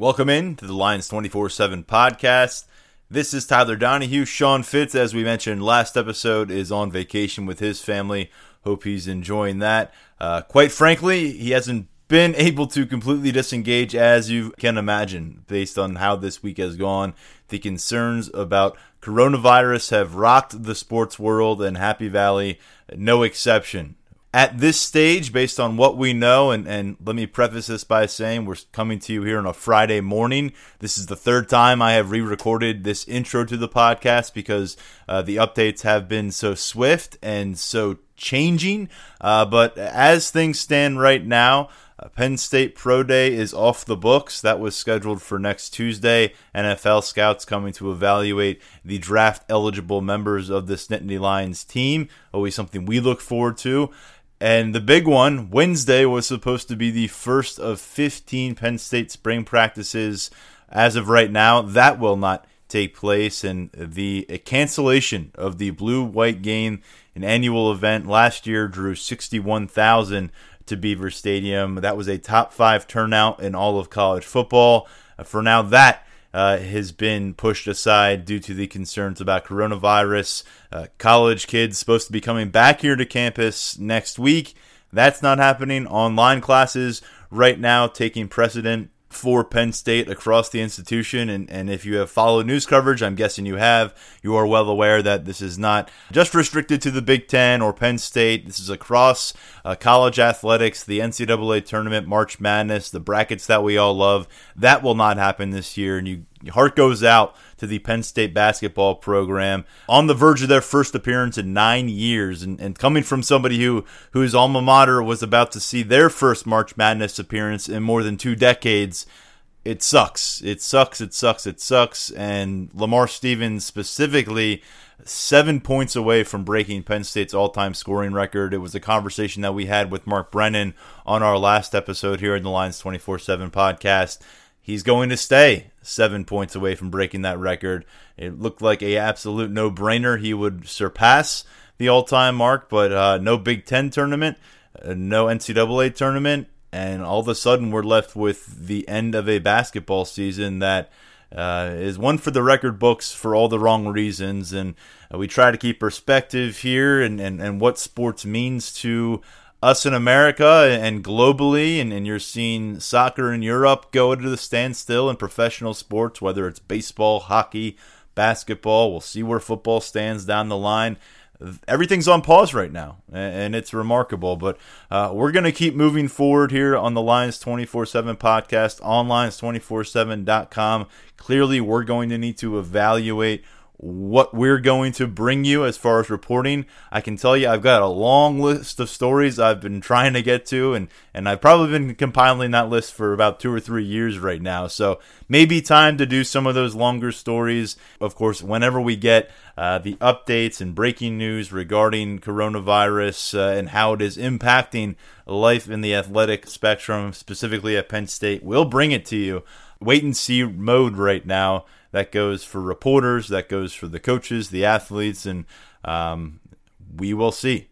Welcome in to the Lions 24 7 podcast. This is Tyler Donohue. Sean Fitz, as we mentioned last episode, is on vacation with his family. Hope he's enjoying that. Uh, quite frankly, he hasn't been able to completely disengage, as you can imagine, based on how this week has gone. The concerns about coronavirus have rocked the sports world, and Happy Valley, no exception at this stage, based on what we know, and, and let me preface this by saying we're coming to you here on a Friday morning. This is the third time I have re recorded this intro to the podcast because uh, the updates have been so swift and so changing. Uh, but as things stand right now, uh, Penn State Pro Day is off the books. That was scheduled for next Tuesday. NFL scouts coming to evaluate the draft eligible members of this Nittany Lions team. Always something we look forward to. And the big one, Wednesday, was supposed to be the first of 15 Penn State spring practices. As of right now, that will not take place. And the cancellation of the blue white game, an annual event last year, drew 61,000 to Beaver Stadium. That was a top five turnout in all of college football. For now, that uh, has been pushed aside due to the concerns about coronavirus. Uh, college kids supposed to be coming back here to campus next week. That's not happening. Online classes right now taking precedent for Penn State across the institution. And, and if you have followed news coverage, I'm guessing you have, you are well aware that this is not just restricted to the Big Ten or Penn State. This is across uh, college athletics, the NCAA tournament, March Madness, the brackets that we all love. That will not happen this year. And you, your heart goes out to the Penn State basketball program on the verge of their first appearance in nine years. And, and coming from somebody who whose alma mater was about to see their first March Madness appearance in more than two decades, it sucks. It sucks. It sucks. It sucks. And Lamar Stevens specifically, seven points away from breaking Penn State's all time scoring record. It was a conversation that we had with Mark Brennan on our last episode here in the Lions 24 7 podcast. He's going to stay seven points away from breaking that record. It looked like a absolute no brainer. He would surpass the all time mark, but uh, no Big Ten tournament, uh, no NCAA tournament, and all of a sudden we're left with the end of a basketball season that uh, is one for the record books for all the wrong reasons. And uh, we try to keep perspective here and, and, and what sports means to us in America and globally. And, and you're seeing soccer in Europe go into the standstill in professional sports, whether it's baseball, hockey, basketball. We'll see where football stands down the line everything's on pause right now, and it's remarkable. But uh, we're going to keep moving forward here on the Lions 24 7 podcast, on Lions247.com. Clearly, we're going to need to evaluate what we're going to bring you as far as reporting. I can tell you I've got a long list of stories I've been trying to get to and and I've probably been compiling that list for about 2 or 3 years right now. So, maybe time to do some of those longer stories. Of course, whenever we get uh, the updates and breaking news regarding coronavirus uh, and how it is impacting life in the athletic spectrum, specifically at Penn State, we'll bring it to you. Wait and see mode right now that goes for reporters, that goes for the coaches, the athletes, and um, we will see.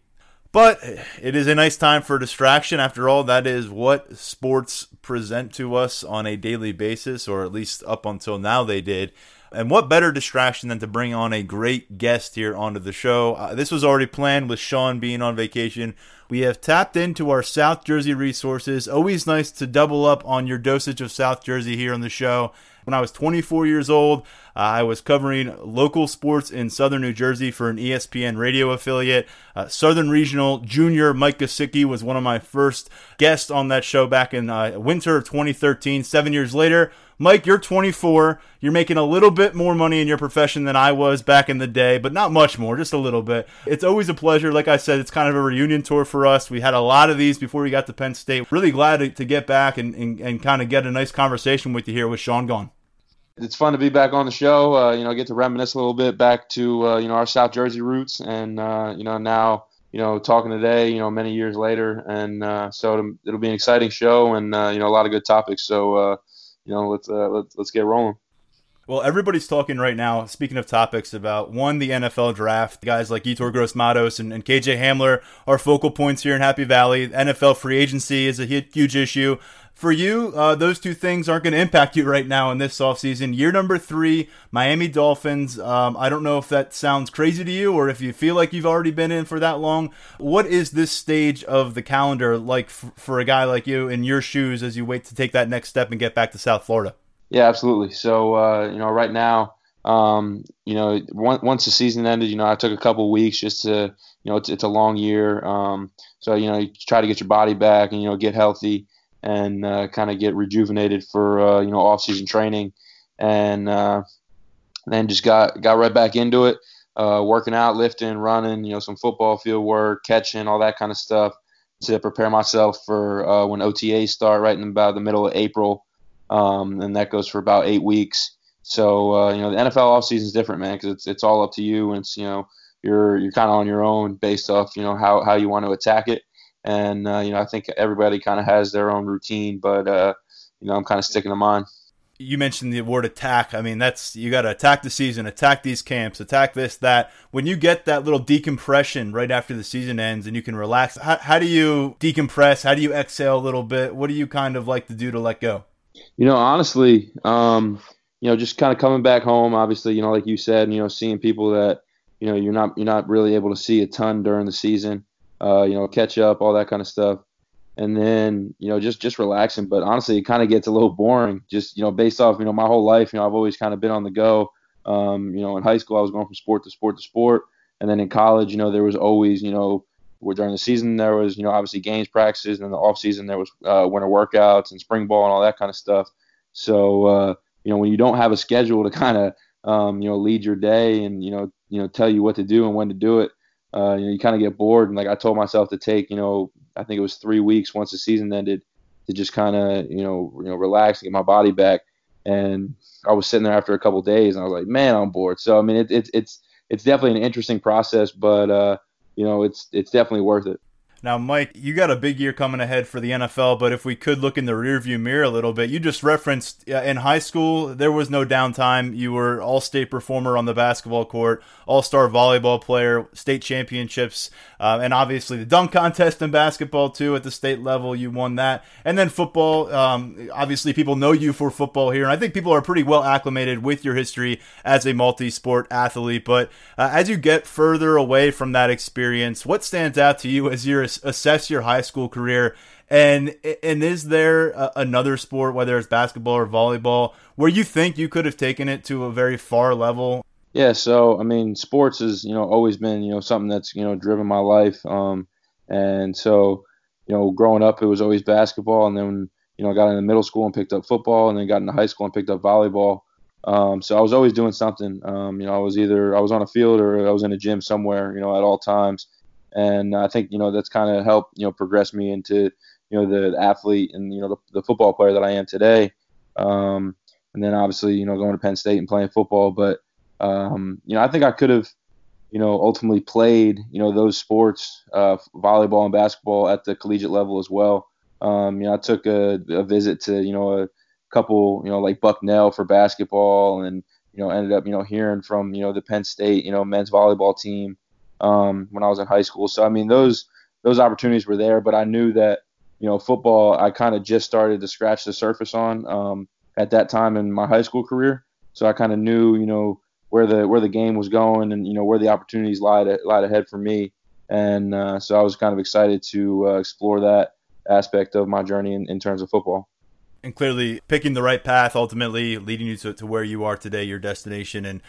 But it is a nice time for distraction. After all, that is what sports present to us on a daily basis, or at least up until now they did. And what better distraction than to bring on a great guest here onto the show? Uh, this was already planned with Sean being on vacation. We have tapped into our South Jersey resources. Always nice to double up on your dosage of South Jersey here on the show. When I was 24 years old, uh, I was covering local sports in southern New Jersey for an ESPN radio affiliate. Uh, Southern Regional Junior Mike Gesicki was one of my first guests on that show back in uh, winter of 2013. Seven years later, Mike, you're 24. You're making a little bit more money in your profession than I was back in the day, but not much more, just a little bit. It's always a pleasure. Like I said, it's kind of a reunion tour for for us. We had a lot of these before we got to Penn State. Really glad to, to get back and, and, and kind of get a nice conversation with you here with Sean Gone. It's fun to be back on the show. Uh, you know, get to reminisce a little bit back to uh, you know our South Jersey roots, and uh, you know now you know talking today, you know many years later, and uh, so it'll, be an exciting show, and uh, you know a lot of good topics. So uh, you know let's let's let's get rolling. Well, everybody's talking right now, speaking of topics, about one, the NFL draft. Guys like Yetur Gross-Matos and, and KJ Hamler are focal points here in Happy Valley. NFL free agency is a huge issue. For you, uh, those two things aren't going to impact you right now in this offseason. Year number three, Miami Dolphins. Um, I don't know if that sounds crazy to you or if you feel like you've already been in for that long. What is this stage of the calendar like f- for a guy like you in your shoes as you wait to take that next step and get back to South Florida? Yeah, absolutely. So uh, you know, right now, um, you know, once the season ended, you know, I took a couple weeks just to, you know, it's, it's a long year. Um, so you know, you try to get your body back and you know get healthy and uh, kind of get rejuvenated for uh, you know off season training, and uh, then just got got right back into it, uh, working out, lifting, running, you know, some football field work, catching, all that kind of stuff to prepare myself for uh, when OTAs start right in about the middle of April. Um, and that goes for about eight weeks. So uh, you know the NFL offseason is different, man, because it's it's all up to you, and it's you know you're you're kind of on your own based off you know how how you want to attack it, and uh, you know I think everybody kind of has their own routine, but uh, you know I'm kind of sticking to mine. You mentioned the word attack. I mean, that's you got to attack the season, attack these camps, attack this, that. When you get that little decompression right after the season ends and you can relax, how, how do you decompress? How do you exhale a little bit? What do you kind of like to do to let go? You know, honestly, um, you know, just kind of coming back home. Obviously, you know, like you said, you know, seeing people that you know you're not you're not really able to see a ton during the season. Uh, you know, catch up, all that kind of stuff, and then you know just just relaxing. But honestly, it kind of gets a little boring. Just you know, based off you know my whole life, you know, I've always kind of been on the go. Um, you know, in high school, I was going from sport to sport to sport, and then in college, you know, there was always you know where during the season there was, you know, obviously games practices, and in the off season there was uh, winter workouts and spring ball and all that kind of stuff. So uh, you know, when you don't have a schedule to kind of um, you know lead your day and you know you know tell you what to do and when to do it, uh, you know, you kind of get bored. And like I told myself to take, you know, I think it was three weeks once the season ended to just kind of you know you know relax and get my body back. And I was sitting there after a couple days, and I was like, man, I'm bored. So I mean, it, it, it's it's definitely an interesting process, but uh, you know, it's it's definitely worth it. Now, Mike, you got a big year coming ahead for the NFL, but if we could look in the rearview mirror a little bit, you just referenced in high school there was no downtime. You were all-state performer on the basketball court, all-star volleyball player, state championships, uh, and obviously the dunk contest in basketball too at the state level. You won that, and then football. Um, obviously, people know you for football here, and I think people are pretty well acclimated with your history as a multi-sport athlete. But uh, as you get further away from that experience, what stands out to you as you're assess your high school career and and is there a, another sport whether it's basketball or volleyball where you think you could have taken it to a very far level yeah so i mean sports has you know always been you know something that's you know driven my life um and so you know growing up it was always basketball and then you know I got into middle school and picked up football and then got into high school and picked up volleyball um, so I was always doing something. Um, you know, I was either I was on a field or I was in a gym somewhere. You know, at all times and I think you know that's kind of helped you know progress me into you know the, athlete and you know the, the, football player that I am today. Um, and then obviously you know going to Penn State and playing football, but um, you know I think I could have you know ultimately played you know those sports, uh, volleyball and basketball at the collegiate level as well. Um, you know I took a, a visit to you know a couple you know like Bucknell for basketball and you know ended up you know hearing from you know the Penn State you know men's volleyball team um, when I was in high school. So I mean, those those opportunities were there, but I knew that you know football I kind of just started to scratch the surface on um, at that time in my high school career. So I kind of knew you know where the where the game was going and you know where the opportunities lied lied ahead for me. And uh, so I was kind of excited to uh, explore that aspect of my journey in, in terms of football and clearly picking the right path ultimately leading you to, to where you are today your destination and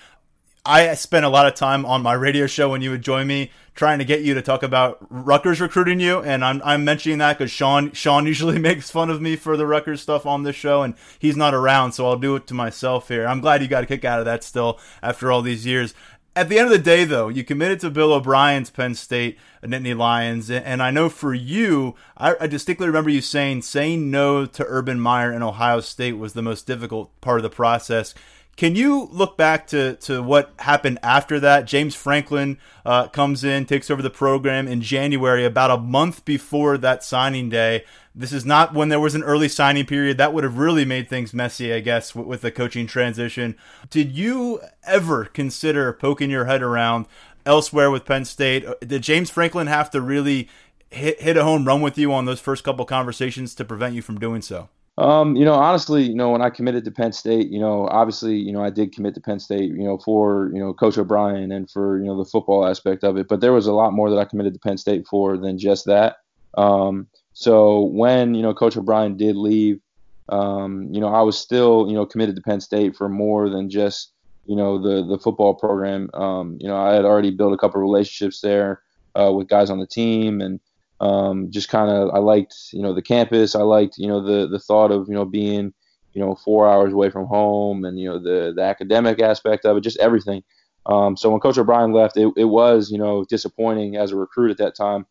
I spent a lot of time on my radio show when you would join me trying to get you to talk about Rutgers recruiting you, and I'm, I'm mentioning that because Sean Sean usually makes fun of me for the Rutgers stuff on this show, and he's not around, so I'll do it to myself here. I'm glad you got a kick out of that still after all these years. At the end of the day, though, you committed to Bill O'Brien's Penn State Nittany Lions, and I know for you, I, I distinctly remember you saying saying no to Urban Meyer and Ohio State was the most difficult part of the process. Can you look back to, to what happened after that? James Franklin uh, comes in, takes over the program in January, about a month before that signing day. This is not when there was an early signing period. That would have really made things messy, I guess, with, with the coaching transition. Did you ever consider poking your head around elsewhere with Penn State? Did James Franklin have to really hit, hit a home run with you on those first couple conversations to prevent you from doing so? Um, you know, honestly, you know, when I committed to Penn State, you know, obviously, you know, I did commit to Penn State, you know, for, you know, Coach O'Brien and for, you know, the football aspect of it. But there was a lot more that I committed to Penn State for than just that. Um, so when, you know, Coach O'Brien did leave, um, you know, I was still, you know, committed to Penn State for more than just, you know, the the football program. Um, you know, I had already built a couple of relationships there uh, with guys on the team and um, just kind of I liked you know the campus. I liked you know the the thought of you know being you know four hours away from home and you know the the academic aspect of it, just everything. Um, so when Coach O'Brien left, it, it was you know disappointing as a recruit at that time.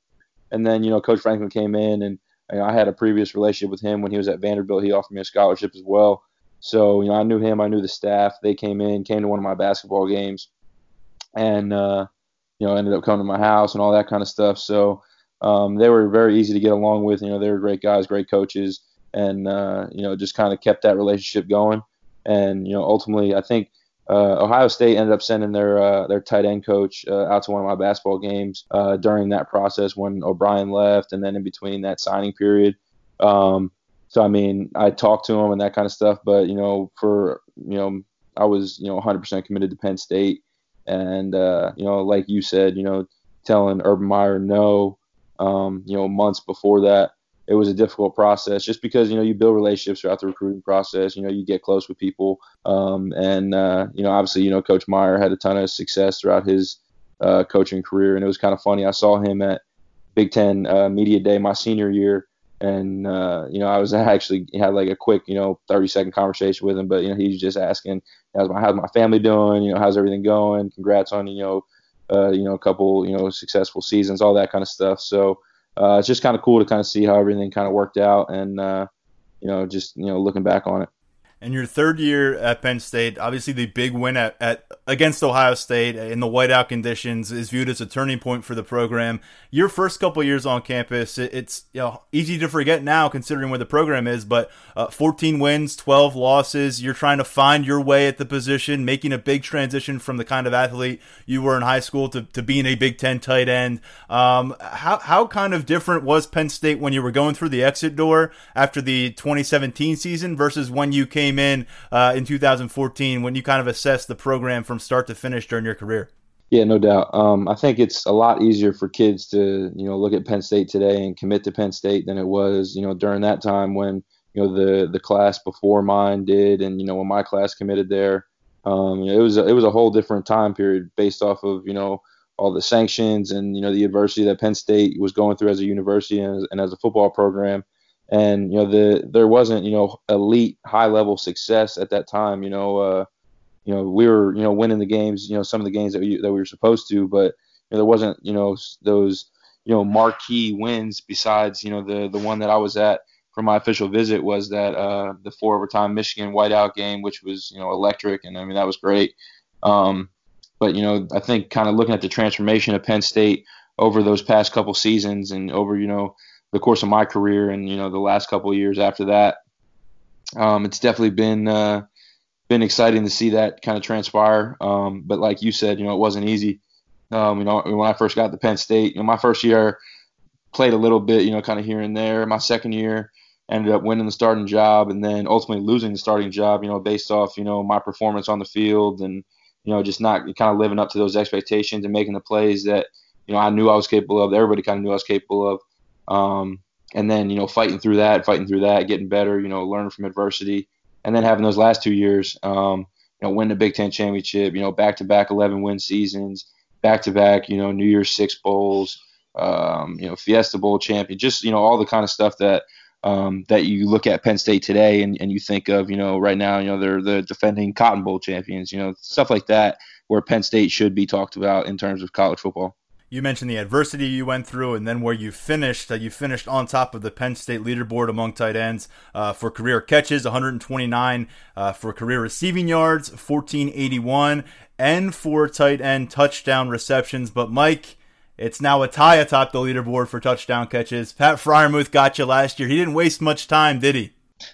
And then you know Coach Franklin came in and you know, I had a previous relationship with him when he was at Vanderbilt. He offered me a scholarship as well. So you know I knew him, I knew the staff. They came in, came to one of my basketball games, and uh, you know ended up coming to my house and all that kind of stuff. So um, they were very easy to get along with. You know, they were great guys, great coaches, and uh, you know, just kind of kept that relationship going. And you know, ultimately, I think uh, Ohio State ended up sending their uh, their tight end coach uh, out to one of my basketball games uh, during that process when O'Brien left, and then in between that signing period. Um, so I mean, I talked to him and that kind of stuff, but you know, for you know, I was you know 100% committed to Penn State, and uh, you know, like you said, you know, telling Urban Meyer no um, you know, months before that, it was a difficult process just because, you know, you build relationships throughout the recruiting process. You know, you get close with people. Um, and, uh, you know, obviously, you know, Coach Meyer had a ton of success throughout his uh, coaching career. And it was kind of funny. I saw him at Big Ten uh, Media Day my senior year. And, uh, you know, I was actually had like a quick, you know, 30 second conversation with him. But, you know, he's just asking, how's my, how's my family doing? You know, how's everything going? Congrats on, you know, uh, you know, a couple, you know, successful seasons, all that kind of stuff. So uh, it's just kind of cool to kind of see how everything kind of worked out, and uh, you know, just you know, looking back on it and your third year at Penn State, obviously the big win at, at, against Ohio State in the whiteout conditions is viewed as a turning point for the program. Your first couple years on campus, it, it's you know easy to forget now considering where the program is, but uh, 14 wins, 12 losses. You're trying to find your way at the position, making a big transition from the kind of athlete you were in high school to, to being a Big Ten tight end. Um, how how kind of different was Penn State when you were going through the exit door after the 2017 season versus when you came came in uh, in 2014 when you kind of assessed the program from start to finish during your career? Yeah, no doubt. Um, I think it's a lot easier for kids to, you know, look at Penn State today and commit to Penn State than it was, you know, during that time when, you know, the the class before mine did, and you know, when my class committed there, um, it was it was a whole different time period based off of, you know, all the sanctions and you know the adversity that Penn State was going through as a university and, and as a football program and you know the there wasn't you know elite high level success at that time. You know, uh, you know we were you know winning the games. You know some of the games that we that we were supposed to, but you know, there wasn't you know those you know marquee wins besides you know the the one that I was at for my official visit was that uh, the four overtime Michigan whiteout game, which was you know electric, and I mean that was great. Um, but you know I think kind of looking at the transformation of Penn State over those past couple seasons and over you know the course of my career and you know the last couple of years after that. Um, it's definitely been uh, been exciting to see that kind of transpire. Um, but like you said, you know, it wasn't easy. Um, you know, when I first got to Penn State, you know, my first year played a little bit, you know, kind of here and there. My second year ended up winning the starting job and then ultimately losing the starting job, you know, based off, you know, my performance on the field and, you know, just not kind of living up to those expectations and making the plays that, you know, I knew I was capable of. Everybody kind of knew I was capable of. Um, and then, you know, fighting through that, fighting through that, getting better, you know, learning from adversity. And then having those last two years, um, you know, win the Big Ten championship, you know, back to back 11 win seasons, back to back, you know, New Year's Six Bowls, um, you know, Fiesta Bowl champion, just, you know, all the kind of stuff that, um, that you look at Penn State today and, and you think of, you know, right now, you know, they're the defending Cotton Bowl champions, you know, stuff like that where Penn State should be talked about in terms of college football. You mentioned the adversity you went through, and then where you finished. Uh, you finished on top of the Penn State leaderboard among tight ends uh, for career catches, 129 uh, for career receiving yards, 1481, and for tight end touchdown receptions. But Mike, it's now a tie atop the leaderboard for touchdown catches. Pat Freiermuth got you last year. He didn't waste much time, did he?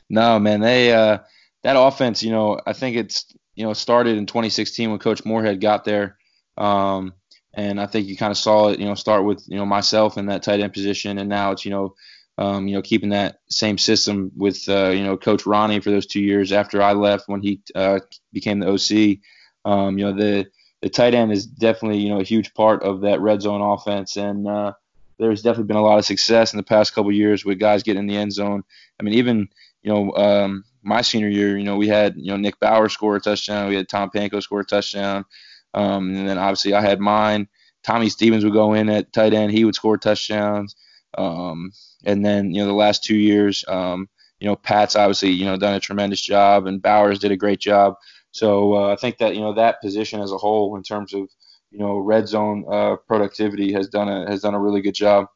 No, man. They uh, that offense, you know, I think it's you know started in 2016 when Coach Moorhead got there. Um, and I think you kind of saw it, you know, start with you know myself in that tight end position, and now it's you know, um, you know, keeping that same system with uh, you know Coach Rahne for those two years after I left when he uh, became the OC. Um, you know, the the tight end is definitely you know a huge part of that red zone offense, and uh, there's definitely been a lot of success in the past couple years with guys getting in the end zone. I mean, even you know. Um, my senior year, you know, we had, you know, Nick Bowers score a touchdown. We had Tom Panko score a touchdown. Um, and then obviously I had mine. Tommy Stevens would go in at tight end. He would score touchdowns. Um, and then, you know, the last two years, um, you know, Pat's obviously, you know, done a tremendous job and Bowers did a great job. So uh, I think that, you know, that position as a whole in terms of, you know, red zone uh, productivity has done a, has done a really good job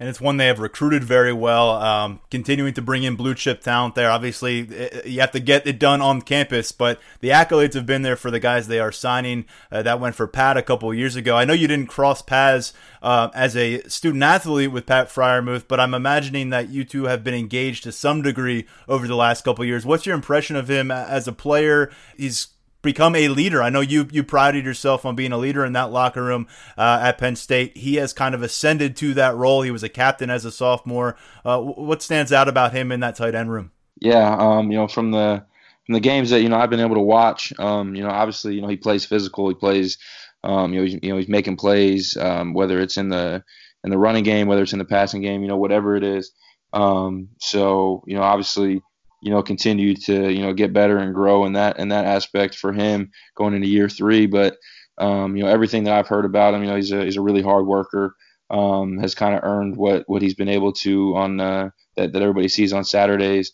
and it's one they have recruited very well. Um, continuing to bring in blue chip talent there. Obviously, you have to get it done on campus, but the accolades have been there for the guys they are signing. Uh, that went for Pat a couple years ago. I know you didn't cross paths uh, as a student athlete with Pat Freiermuth, but I'm imagining that you two have been engaged to some degree over the last couple years. What's your impression of him as a player? He's become a leader. I know you you prided yourself on being a leader in that locker room uh, at Penn State. He has kind of ascended to that role. He was a captain as a sophomore. Uh, what stands out about him in that tight end room? Yeah, um, you know, from the from the games that you know I've been able to watch, um, you know, obviously, you know, he plays physical. He plays, um, you know, he's, you know, he's making plays, um, whether it's in the in the running game, whether it's in the passing game, you know, whatever it is. Um, so, you know, obviously, you know, continue to, you know, get better and grow in that in that aspect for him going into year three. But um, you know, everything that I've heard about him, you know, he's a he's a really hard worker. Um, has kind of earned what what he's been able to on uh, that that everybody sees on Saturdays,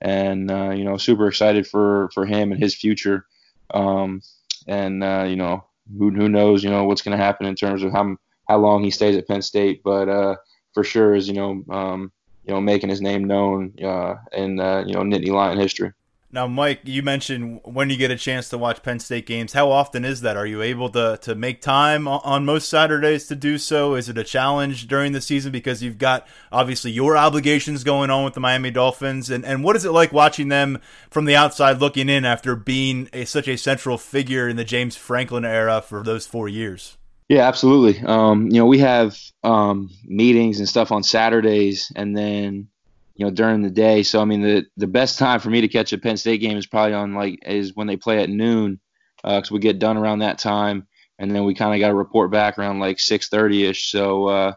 and uh, you know, super excited for for him and his future. Um, and uh, you know, who who knows, you know, what's going to happen in terms of how how long he stays at Penn State, but uh, for sure is you know um, you know, making his name known uh, in uh, you know Nittany Lion history. Now, Mike, you mentioned when you get a chance to watch Penn State games. How often is that? Are you able to to make time on most Saturdays to do so? Is it a challenge during the season because you've got obviously your obligations going on with the Miami Dolphins? And and what is it like watching them from the outside looking in after being a, such a central figure in the James Franklin era for those four years? Yeah, absolutely. Um, you know, we have um, meetings and stuff on Saturdays, and then you know during the day. So I mean, the the best time for me to catch a Penn State game is probably on like is when they play at noon, because uh, we get done around that time, and then we kind of got to report back around like 6:30 ish. So uh,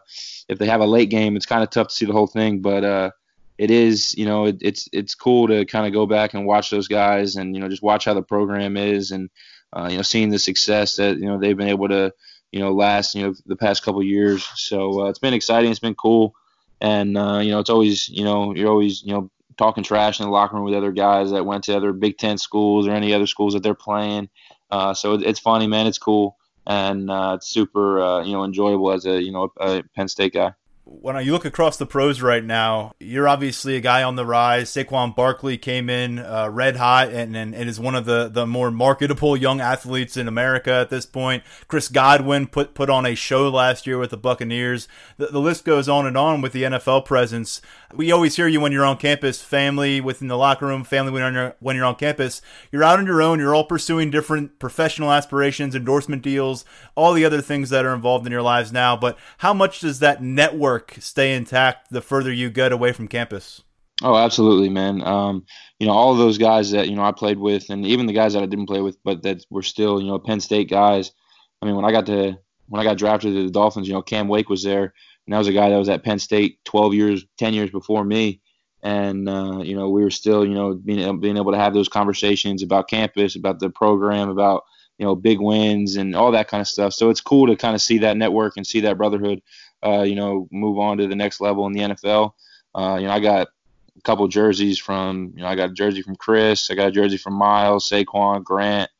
if they have a late game, it's kind of tough to see the whole thing, but uh, it is you know it, it's it's cool to kind of go back and watch those guys and you know just watch how the program is and uh, you know seeing the success that you know they've been able to you know, last you know the past couple years. So uh, it's been exciting. It's been cool, and uh, you know, it's always you know you're always you know talking trash in the locker room with other guys that went to other Big Ten schools or any other schools that they're playing. Uh, so it's funny, man. It's cool, and uh, it's super uh, you know enjoyable as a you know a Penn State guy when you look across the pros right now, you're obviously a guy on the rise. Saquon Barkley came in uh, red hot and, and, and, is one of the, the more marketable young athletes in America at this point. Chris Godwin put, put on a show last year with the Buccaneers. The, the list goes on and on with the NFL presence. We always hear you when you're on campus, family within the locker room, family when you're, when you're on campus. You're out on your own. You're all pursuing different professional aspirations, endorsement deals, all the other things that are involved in your lives now. But how much does that network stay intact the further you get away from campus? Oh, absolutely, man. Um, you know, all of those guys that you know I played with, and even the guys that I didn't play with, but that were still you know Penn State guys. I mean, when I got to when I got drafted to the Dolphins, you know, Cam Wake was there, and that was a guy that was at Penn State 12 years, 10 years before me, and uh, you know we were still you know being being able to have those conversations about campus, about the program, about you know big wins and all that kind of stuff. So it's cool to kind of see that network and see that brotherhood uh, you know, move on to the next level in the NFL. Uh, you know, I got a couple jerseys from, you know, I got a jersey from Chris, I got a jersey from Miles, Saquon, Grant,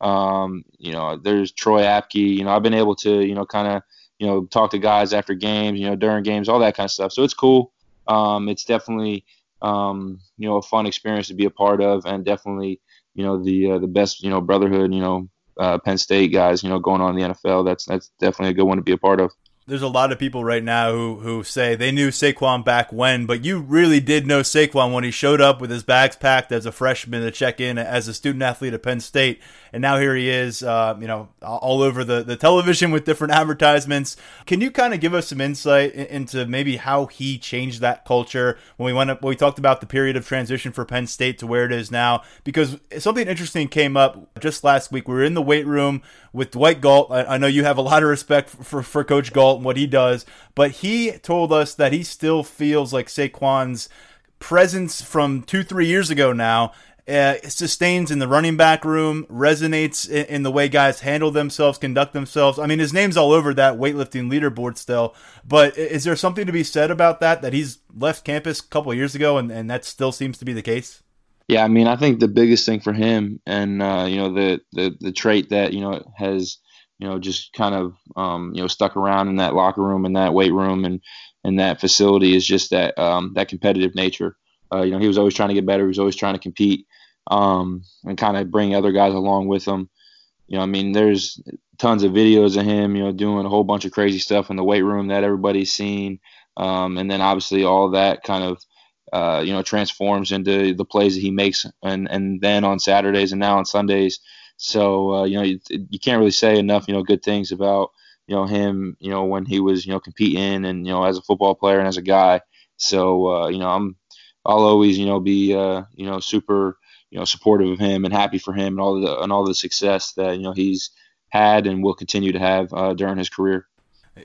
Um, you know, there's Troy Apke. You know, I've been able to, you know, kind of, you know, talk to guys after games, you know, during games, all that kind of stuff. So it's cool. Um, it's definitely, um, you know, a fun experience to be a part of, and definitely, you know, the uh, the best, you know, brotherhood, you know, uh, Penn State guys, you know, going on in the NFL. That's that's definitely a good one to be a part of there's a lot of people right now who who say they knew Saquon back when, but you really did know Saquon when he showed up with his bags packed as a freshman to check in as a student athlete at Penn State, and now here he is, uh, you know, all over the the television with different advertisements. Can you kind of give us some insight into maybe how he changed that culture when we went up, when we talked about the period of transition for Penn State to where it is now? Because something interesting came up just last week. We were in the weight room with Dwight Galt. I, I know you have a lot of respect for, for, for Coach Galt and what he does, but he told us that he still feels like Saquon's presence from two, three years ago now uh, sustains in the running back room, resonates in, in, the way guys handle themselves, conduct themselves. I mean, his name's all over that weightlifting leaderboard still. But is there something to be said about that? That he's left campus a couple years ago, and, and that still seems to be the case. Yeah, I mean, I think the biggest thing for him, and uh, you know, the, the the trait that you know has you know, just kind of, um, you know, stuck around in that locker room and that weight room and, and that facility is just that, um, that competitive nature. Uh, you know, he was always trying to get better. He was always trying to compete, um, and kind of bring other guys along with him. You know, I mean, there's tons of videos of him, you know, doing a whole bunch of crazy stuff in the weight room that everybody's seen. Um, and then obviously all that kind of, uh, you know, transforms into the plays that he makes. And, and then on Saturdays and now on Sundays, so uh, you know you, you, can't really say enough you know good things about you know him you know when he was you know competing and you know as a football player and as a guy. So uh, you know I'm I'll always you know be uh, you know super you know supportive of him and happy for him and all the and all the success that you know he's had and will continue to have uh, during his career.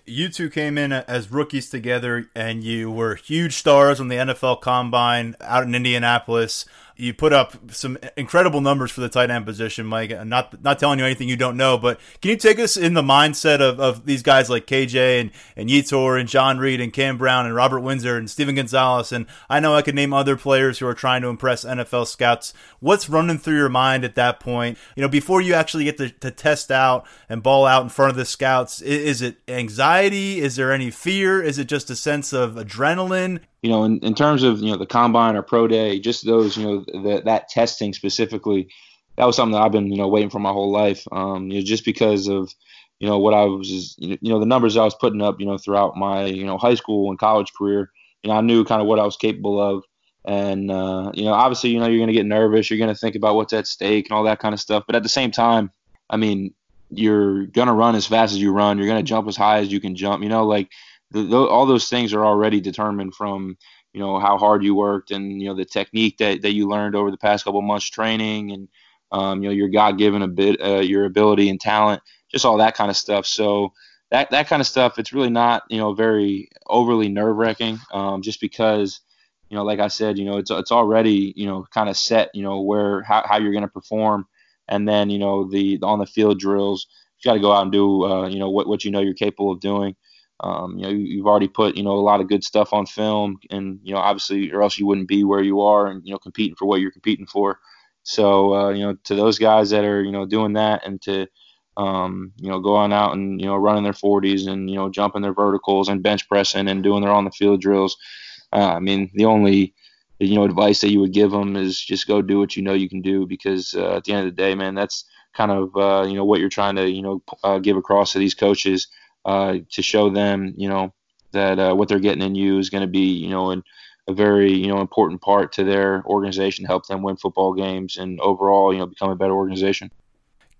You two came in as rookies together, and you were huge stars on the NFL Combine out in Indianapolis you put up some incredible numbers for the tight end position, Mike. I'm not not telling you anything you don't know, but can you take us in the mindset of, of these guys like KJ and and Yetur and John Reid and Cam Brown and Robert Windsor and Steven Gonzalez and I know I could name other players who are trying to impress NFL scouts. What's running through your mind at that point? You know, before you actually get to, to test out and ball out in front of the scouts, is, is it anxiety? Is there any fear? Is it just a sense of adrenaline? You know, in, in terms of, you know, the combine or pro day, just those, you know, the, that testing specifically, that was something that I've been, you know, waiting for my whole life. Um, you know, just because of, you know, what I was, you know, the numbers I was putting up, you know, throughout my, you know, high school and college career, you know, I knew kind of what I was capable of. And, uh, you know, obviously, you know, you're to get nervous. You're to think about what's at stake and all that kind of stuff. But at the same time, I mean, you're to run as fast as you run. You're to jump as high as you can jump. You know, like the, the, all those things are already determined from you know how hard you worked and you know the technique that, that you learned over the past couple months training and um, you know your God given a bit uh, your ability and talent, just all that kind of stuff. So that that kind of stuff, it's really not you know very overly nerve wracking, um, just because you know like I said, you know it's it's already you know kind of set you know where how, how you're going to perform, and then you know the, on the field drills, you got to go out and do uh, you know what what you know you're capable of doing. Um, you know, you've already put you know a lot of good stuff on film, and you know obviously, or else you wouldn't be where you are, and you know competing for what you're competing for. So uh, you know, to those guys that are you know doing that, and to um, you know going out and you know running their 40s and you know jumping their verticals and bench pressing and doing their on the field drills. Uh, I mean, the only you know advice that you would give them is just go do what you know you can do because uh, at the end of the day, man, that's kind of uh, you know what you're trying to you know uh, give across to these coaches uh, to show them, you know, that uh, what they're getting in you is going to be, you know, an, a very, you know, important part to their organization, help them win football games and overall, you know, become a better organization.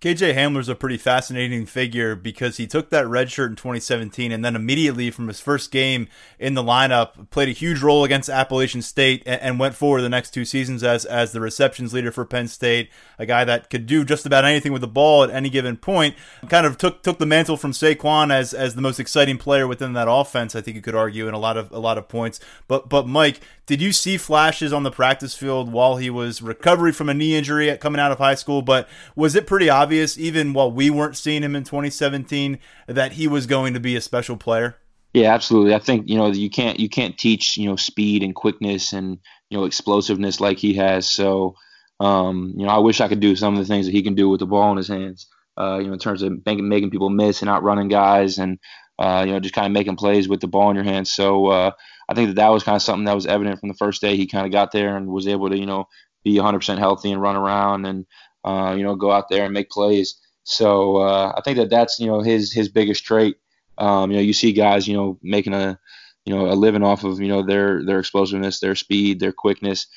KJ Hamler's a pretty fascinating figure because he took that red shirt in 2017 and then immediately from his first game in the lineup played a huge role against Appalachian State and, went forward the next two seasons as as the receptions leader for Penn State, a guy that could do just about anything with the ball at any given point. Kind of took took the mantle from Saquon as as the most exciting player within that offense. I think you could argue in a lot of a lot of points. But but Mike, did you see flashes on the practice field while he was recovery from a knee injury coming out of high school? But was it pretty obvious, even while we weren't seeing him in 2017, that he was going to be a special player? Yeah, absolutely. I think you know you can't you can't teach you know speed and quickness and you know explosiveness like he has. So Um, you know, I wish I could do some of the things that he can do with the ball in his hands. Uh, you know, in terms of making making people miss and outrunning guys, and uh, you know, just kind of making plays with the ball in your hands. So uh, I think that that was kind of something that was evident from the first day he kind of got there and was able to, you know, be 100% healthy and run around and uh, you know go out there and make plays. So uh, I think that that's you know his his biggest trait. Um, you know, you see guys you know making a you know a living off of you know their their explosiveness, their speed, their quickness,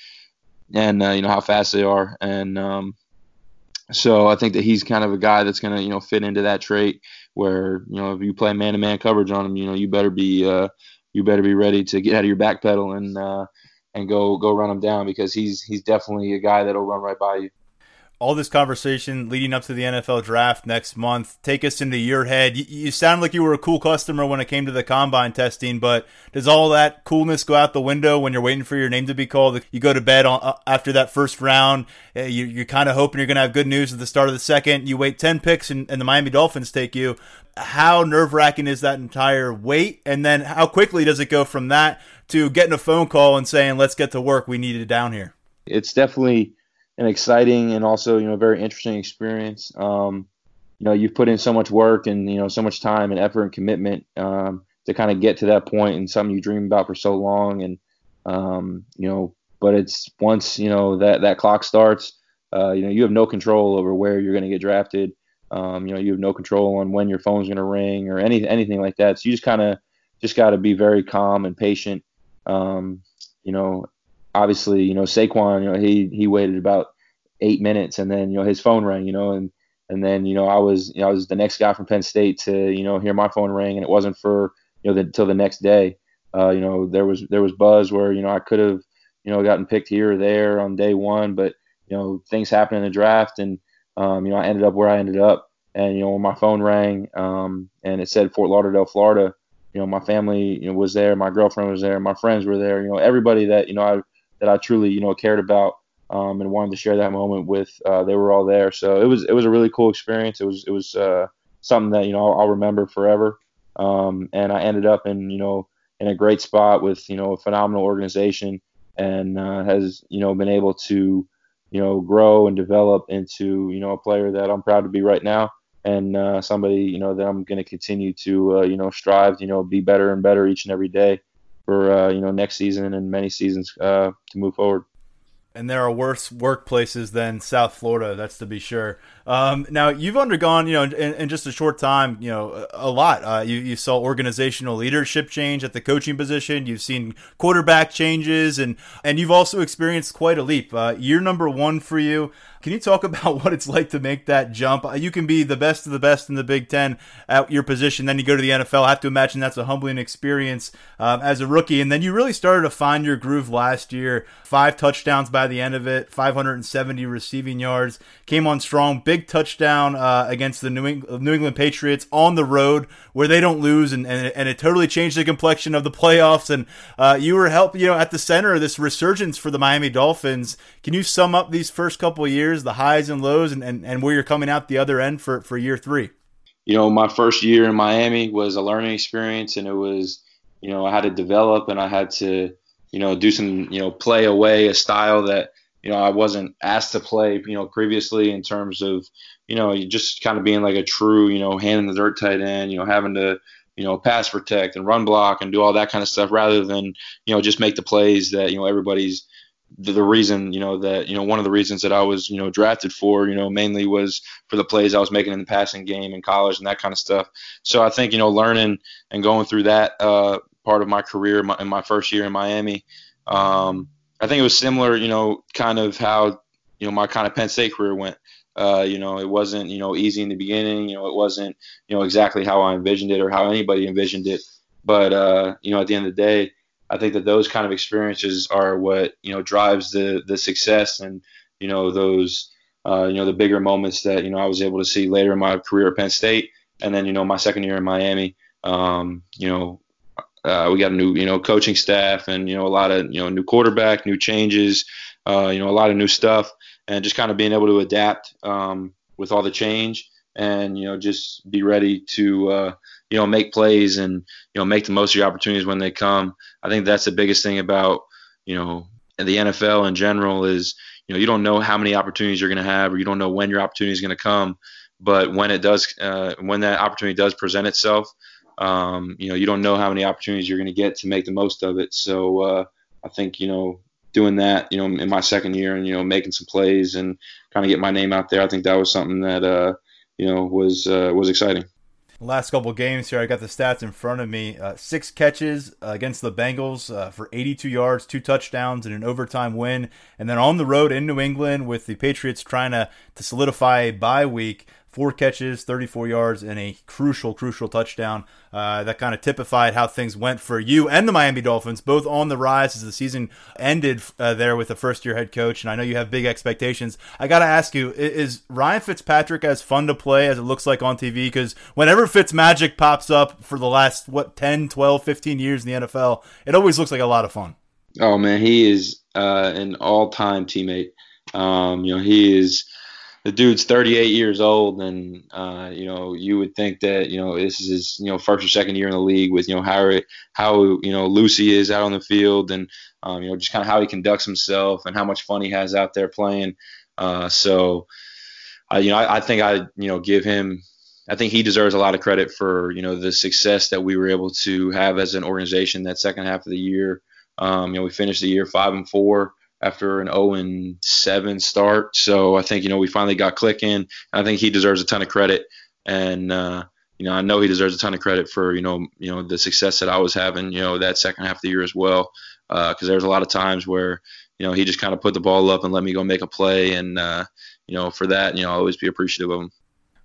and uh, you know how fast they are. And um, so I think that he's kind of a guy that's to you know fit into that trait where you know if you play man-to-man coverage on him, you know you better be uh, you better be ready to get out of your back pedal and uh, and go go run him down because he's he's definitely a guy that'll run right by you all this conversation leading up to the NFL draft next month. Take us into your head. You, you sound like you were a cool customer when it came to the combine testing, but does all that coolness go out the window when you're waiting for your name to be called? You go to bed on, uh, after that first round. Uh, you, you're kind of hoping you're going to have good news at the start of the second. You wait 10 picks and, and the Miami Dolphins take you. How nerve wracking is that entire wait? And then how quickly does it go from that to getting a phone call and saying, let's get to work? We need it down here. It's definitely an exciting and also you know very interesting experience. Um, you know, you've put in so much work and you know so much time and effort and commitment um, to kind of get to that point and something you dream about for so long. And um, you know, but it's once you know that that clock starts, uh, you know, you have no control over where you're going to get drafted. Um, you know, you have no control on when your phone's going to ring or any anything like that. So you just kind of just got to be very calm and patient. Um, you know, obviously, you know, Saquon, you know, he he waited about eight minutes, and then you know his phone rang, you know, and and then you know I was you know I was the next guy from Penn State to you know hear my phone ring, and it wasn't for you know until the, the next day. Uh, you know there was there was buzz where you know I could have you know gotten picked here or there on day one, but you know things happened in the draft, and um, you know I ended up where I ended up, and you know when my phone rang um, and it said Fort Lauderdale, Florida. You know, my family you know, was there, my girlfriend was there, my friends were there. You know, everybody that you know I that I truly you know cared about um, and wanted to share that moment with. Uh, they were all there, so it was it was a really cool experience. It was it was uh, something that you know I'll, I'll remember forever. Um, and I ended up in you know in a great spot with you know a phenomenal organization and uh, has you know been able to you know grow and develop into you know a player that I'm proud to be right now and uh, somebody you know that I'm going to continue to uh, you know strive you know be better and better each and every day for uh, you know next season and many seasons uh, to move forward and there are worse workplaces than South Florida. That's to be sure. Um, now you've undergone, you know, in, in, just a short time, you know, a lot. Uh, you, you saw organizational leadership change at the coaching position. You've seen quarterback changes, and and you've also experienced quite a leap. Uh, year number one for you. Can you talk about what it's like to make that jump? You can be the best of the best in the Big Ten at your position, then you go to the NFL. I have to imagine that's a humbling experience um, as a rookie, and then you really started to find your groove last year. Five touchdowns by the end of it, 570 receiving yards, came on strong. Big touchdown uh, against the New, Eng- New, England Patriots on the road where they don't lose, and, and, and it totally changed the complexion of the playoffs. And uh, you were help, you know, at the center of this resurgence for the Miami Dolphins. Can you sum up these first couple of years, the highs and lows, and, and, and where you're coming out the other end for, for year three? You know, my first year in Miami was a learning experience, and it was, you know, I had to develop and I had to, you know, do some, you know, play away a style that you know, I wasn't asked to play, you know, previously in terms of, you know, just kind of being like a true, you know, hand in the dirt tight end, you know, having to, you know, pass protect and run block and do all that kind of stuff rather than, you know, just make the plays that, you know, everybody's the, the reason, you know, that, you know, one of the reasons that I was, you know, drafted for, you know, mainly was for the plays I was making in the passing game in college and that kind of stuff. So I think, you know, learning and going through that uh, part of my career my, in my first year in Miami, um, I think it was similar, you know, kind of how you know my kind of Penn State career went. Uh, you know, it wasn't you know easy in the beginning. You know, it wasn't you know exactly how I envisioned it or how anybody envisioned it. But uh, you know, at the end of the day, I think that those kind of experiences are what you know drives the the success and you know those uh, you know the bigger moments that you know I was able to see later in my career at Penn State, and then you know my second year in Miami. Um, you know, uh, we got a new, you know, coaching staff and, you know, a lot of, you know, new quarterback, new changes, uh, you know, a lot of new stuff and just kind of being able to adapt um, with all the change and, you know, just be ready to, uh, you know, make plays and, you know, make the most of your opportunities when they come. I think that's the biggest thing about, you know, the NFL in general is you know you don't know how many opportunities you're going to have, or you don't know when your opportunity is going to come. But when it does, uh, when that opportunity does present itself, um, you know you don't know how many opportunities you're going to get to make the most of it. So uh, I think you know doing that, you know, in my second year and you know making some plays and kind of get my name out there, I think that was something that uh, you know was uh, was exciting last couple games here, I got the stats in front of me. Uh, six catches uh, against the Bengals uh, for 82 yards, two touchdowns, and an overtime win. And then on the road in New England with the Patriots trying to, to solidify a bye week four catches, 34 yards, and a crucial, crucial touchdown. Uh, that kind of typified how things went for you and the Miami Dolphins, both on the rise as the season ended uh, there with the first year head coach. And I know you have big expectations. I got to ask you, is Ryan Fitzpatrick as fun to play as it looks like on TV? Because whenever Fitzmagic pops up for the last, what, 10, 12, 15 years in the NFL, it always looks like a lot of fun. Oh, man, he is uh, an all time teammate. Um, you know, he is the dude's 38 years old, and uh, you know you would think that you know this is his you know first or second year in the league with you know how how you know he is out on the field, and um, you know just kind of how he conducts himself and how much fun he has out there playing. Uh, so, uh, you know, I, I think I you know give him. I think he deserves a lot of credit for you know the success that we were able to have as an organization that second half of the year. Um, you know, we finished the year five and four after an 0 and 7 start. So I think you know we finally got clicking. I think he deserves a ton of credit, and uh, you know I know he deserves a ton of credit for you know you know the success that I was having you know that second half of the year as well. Because uh, there's a lot of times where you know he just kind of put the ball up and let me go make a play, and uh, you know for that you know I'll always be appreciative of him.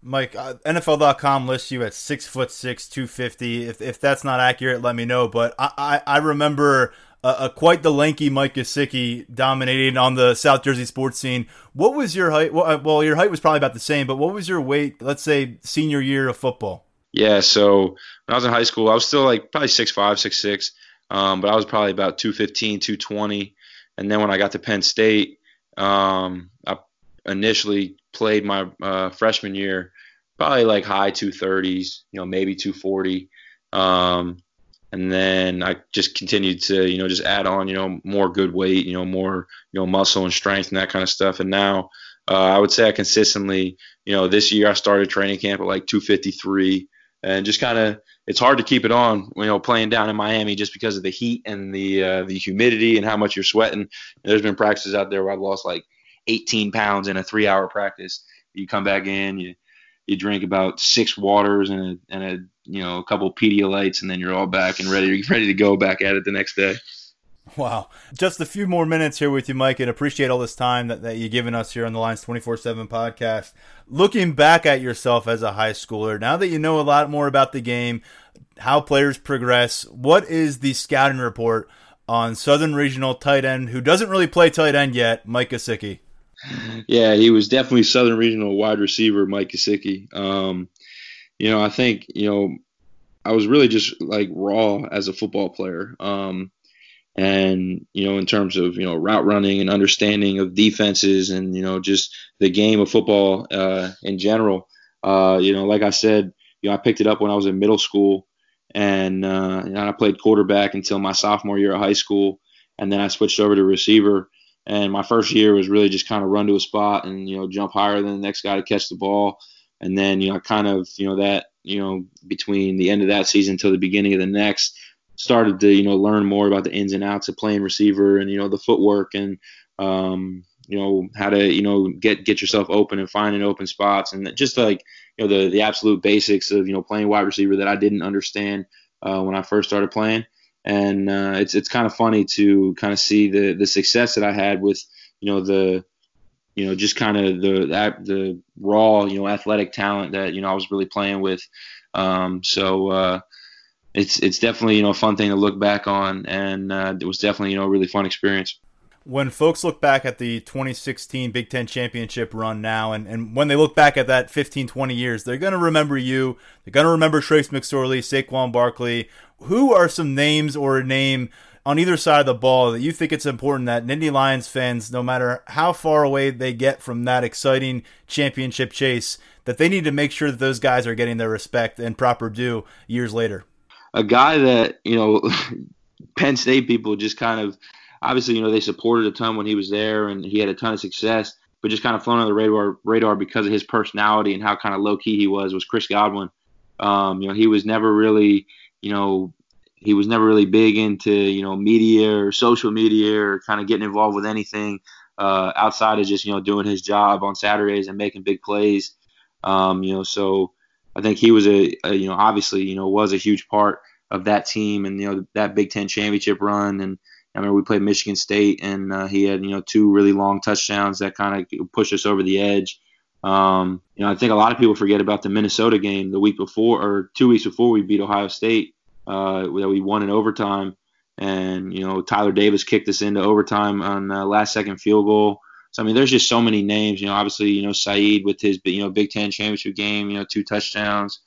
Mike, uh, NFL.com lists you at six foot six, two fifty. If if that's not accurate, let me know. But I I, I remember uh, quite the lanky Mike Gesicki dominating on the South Jersey sports scene. What was your height? Well, uh, well, your height was probably about the same, but what was your weight? Let's say senior year of football. Yeah, so when I was in high school, I was still like probably six five, six six, um, but I was probably about 215, 220. And then when I got to Penn State, um, I initially played my uh, freshman year probably like high 230s, you know, maybe 240. Um, and then I just continued to you know just add on you know more good weight, you know more you know muscle and strength and that kind of stuff. And now uh, I would say I consistently you know this year I started training camp at like 253 and just kind of it's hard to keep it on you know playing down in Miami just because of the heat and the uh, the humidity and how much you're sweating. And there's been practices out there where I've lost like 18 pounds in a three hour practice. You come back in, you you drink about six waters and a, and a you know a couple Pedialytes, and then you're all back and ready ready to go back at it the next day. Wow. Just a few more minutes here with you, Mike, and appreciate all this time that, that you've given us here on the Lions 24 7 podcast. Looking back at yourself as a high schooler, now that you know a lot more about the game, how players progress, what is the scouting report on Southern Regional tight end who doesn't really play tight end yet, Mike Gesicki? Yeah, he was definitely Southern Regional wide receiver, Mike Gesicki. Um, you know, I think, you know, I was really just like raw as a football player. Um, and, you know, in terms of, you know, route running and understanding of defenses and, you know, just the game of football uh, in general. Uh, you know, like I said, you know, I picked it up when I was in middle school and, uh, and I played quarterback until my sophomore year of high school. And then I switched over to receiver. And my first year was really just kind of run to a spot and, you know, jump higher than the next guy to catch the ball and then you know I kind of you know that you know between the end of that season till the beginning of the next started to you know learn more about the ins and outs of playing receiver and you know the footwork and um, you know how to you know get get yourself open and finding open spots and just like you know the the absolute basics of you know playing wide receiver that I didn't understand uh, when I first started playing and uh, it's it's kind of funny to kind of see the the success that I had with you know the you know, just kind of the that the raw, you know, athletic talent that you know I was really playing with. Um, so uh, it's it's definitely you know a fun thing to look back on, and uh, it was definitely you know a really fun experience. When folks look back at the 2016 Big Ten championship run now, and, and when they look back at that 15, 20 years, they're going to remember you. They're going to remember Trace McSorley, Saquon Barkley. Who are some names or a name on either side of the ball that you think it's important that Nittany Lions fans, no matter how far away they get from that exciting championship chase, that they need to make sure that those guys are getting their respect and proper due years later? A guy that, you know, Penn State people just kind of obviously, you know, they supported a ton when he was there, and he had a ton of success. But just kind of flown on the radar radar because of his personality and how kind of low key he was was Chris Godwin. Um, you know, he was never really, you know, he was never really big into you know media or social media or kind of getting involved with anything uh, outside of just you know doing his job on Saturdays and making big plays. Um, you know, so I think he was a, a, you know obviously you know was a huge part of that team and you know that Big Ten championship run and I remember we played Michigan State, and uh, he had you know two really long touchdowns that kind of pushed us over the edge. Um, you know, I think a lot of people forget about the Minnesota game the week before or two weeks before we beat Ohio State uh, that we won in overtime, and you know Tyler Davis kicked us into overtime on the last second field goal. So I mean, there's just so many names. You know, obviously, you know Saeed with his you know Big Ten championship game, you know two touchdowns.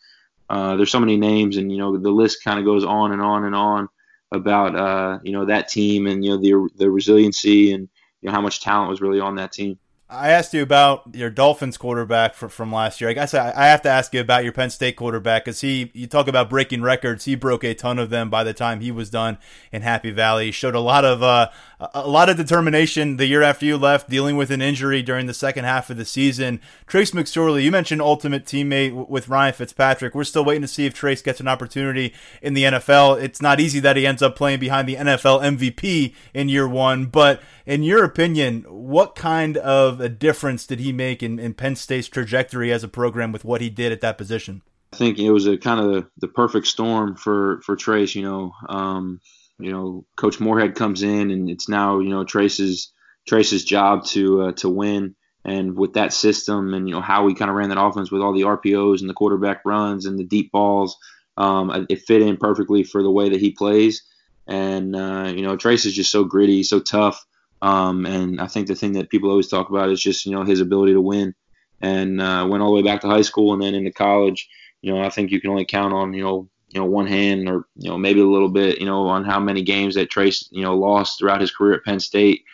Uh, there's so many names, and you know the list kind of goes on and on and on about uh, you know that team and you know the the resiliency and you know how much talent was really on that team. I asked you about your Dolphins quarterback for, from last year. I guess I, I, have to ask you about your Penn State quarterback because he, you talk about breaking records. He broke a ton of them by the time he was done in Happy Valley. He showed a lot of uh, a lot of determination the year after you left, dealing with an injury during the second half of the season. Trace McSorley, you mentioned ultimate teammate with Ryan Fitzpatrick. We're still waiting to see if Trace gets an opportunity in the NFL. It's not easy that he ends up playing behind the NFL MVP in year one, but in your opinion, what kind of a difference did he make in, in Penn State's trajectory as a program with what he did at that position? I think it was a kind of the, perfect storm for for Trace. You know, um, you know, Coach Moorhead comes in, and it's now you know Trace's Trace's job to uh, to win. And with that system, and you know how we kind of ran that offense with all the RPOs and the quarterback runs and the deep balls, um, it fit in perfectly for the way that he plays. And uh, you know, Trace is just so gritty, so tough. Um, and I think the thing that people always talk about is just you know his ability to win. And uh, went all the way back to high school and then into college. You know, I think you can only count on you know you know one hand or you know maybe a little bit you know on how many games that Trace you know lost throughout his career at Penn State.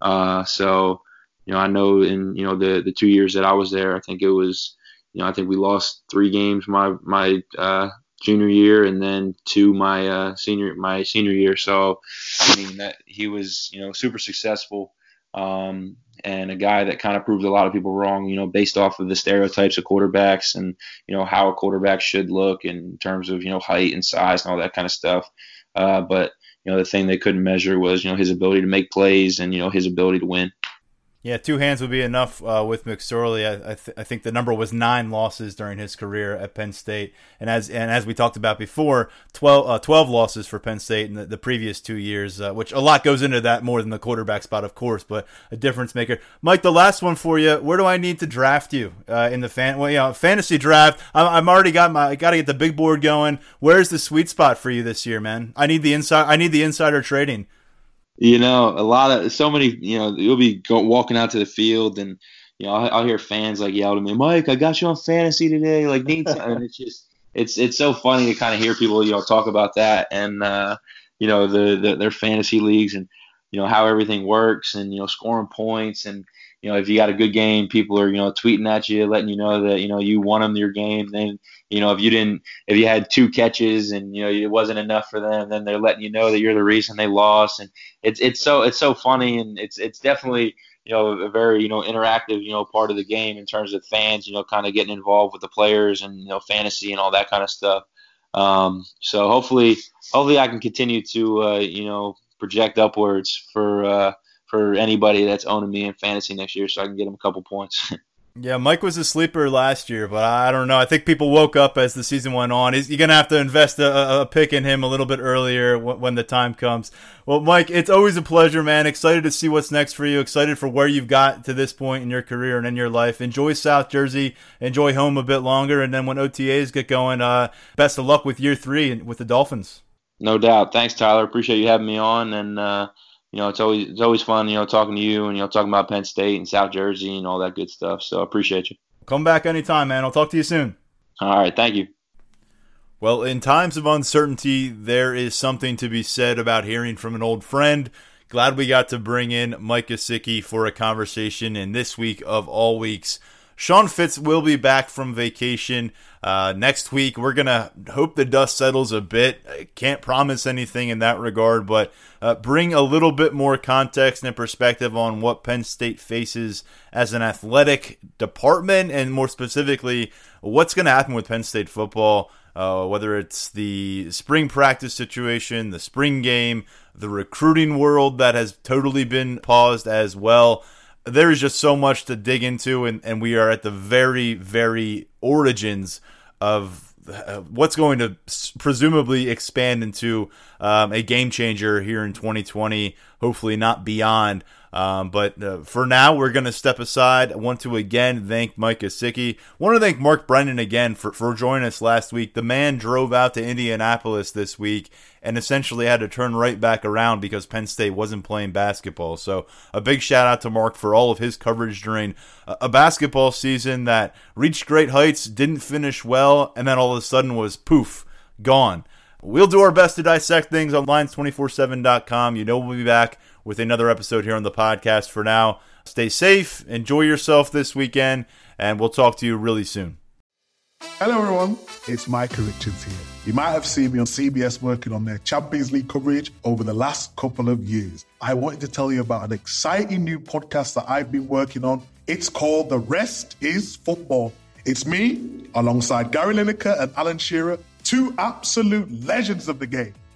Uh, so you know I know in you know the the two years that I was there, I think it was you know I think we lost three games my my uh, junior year and then to my uh, senior my senior year. So I mean that he was you know super successful. Um, and a guy that kind of proved a lot of people wrong, you know, based off of the stereotypes of quarterbacks and, you know, how a quarterback should look in terms of, you know, height and size and all that kind of stuff. Uh, but, you know, the thing they couldn't measure was, you know, his ability to make plays and, you know, his ability to win. Yeah, two hands would be enough uh, with McSorley. I, I, th- I, think the number was nine losses during his career at Penn State, and as and as we talked about before, 12, uh, 12 losses for Penn State in the, the previous two years, uh, which a lot goes into that more than the quarterback spot, of course, but a difference maker. Mike, the last one for you. Where do I need to draft you uh, in the fan? Well, you know, fantasy draft. I'm, I'm already got my. I got to get the big board going. Where's the sweet spot for you this year, man? I need the inside. I need the insider trading. You know, a lot of so many. You know, you'll be go, walking out to the field, and you know, I'll, I'll, hear fans like yell at me, "Mike, I got you on fantasy today." Like, need and it's just it's it's so funny to kind of hear people you know talk about that and uh, you know the, the their fantasy leagues and you know how everything works and you know scoring points and you know if you got a good game, people are you know tweeting at you, letting you know that you know you won them your game. Then you know if you didn't if you had two catches and you know it wasn't enough for them then they're letting you know that you're the reason they lost and it's it's so it's so funny and it's it's definitely you know a very you know interactive you know part of the game in terms of fans you know kind of getting involved with the players and you know fantasy and all that kind of stuff um, so hopefully hopefully I can continue to uh, you know project upwards for uh, for anybody that's owning me in fantasy next year so I can get them a couple points Yeah, Mike was a sleeper last year, but I don't know. I think people woke up as the season went on. You're going to have to invest a, a, pick in him a little bit earlier when the time comes. Well, Mike, it's always a pleasure, man. Excited to see what's next for you. Excited for where you've got to this point in your career and in your life. Enjoy South Jersey. Enjoy home a bit longer. And then when OTAs get going, uh, best of luck with year three with the Dolphins. No doubt. Thanks, Tyler. Appreciate you having me on. And, uh, you know, it's always it's always fun, you know, talking to you and you know talking about Penn State and South Jersey and all that good stuff. So I appreciate you. Come back anytime, man. I'll talk to you soon. All right, thank you. Well, in times of uncertainty, there is something to be said about hearing from an old friend. Glad we got to bring in Mike Gesicki for a conversation in this week of all weeks. Sean Fitz will be back from vacation uh, next week. We're going to hope the dust settles a bit. I can't promise anything in that regard, but uh, bring a little bit more context and perspective on what Penn State faces as an athletic department, and more specifically, what's going to happen with Penn State football. Uh, whether it's the spring practice situation, the spring game, the recruiting world that has totally been paused as well there is just so much to dig into, and, and we are at the very, very origins of uh, what's going to presumably expand into um, a game changer here in 2020, hopefully not beyond. Um, but uh, for now, we're going to step aside. I want to again thank Mike Gesicki. want to thank Mark Brennan again for, for joining us last week. The man drove out to Indianapolis this week and essentially had to turn right back around because Penn State wasn't playing basketball. So a big shout out to Mark for all of his coverage during a basketball season that reached great heights, didn't finish well, and then all of a sudden was poof, gone. We'll do our best to dissect things on lions247.com. You know we'll be back with another episode here on the podcast. For now, stay safe, enjoy yourself this weekend, and we'll talk to you really soon. Hello, everyone. It's Micah Richards here. You might have seen me on CBS working on their Champions League coverage over the last couple of years. I wanted to tell you about an exciting new podcast that I've been working on. It's called The Rest is Football. It's me, alongside Gary Lineker and Alan Shearer, two absolute legends of the game.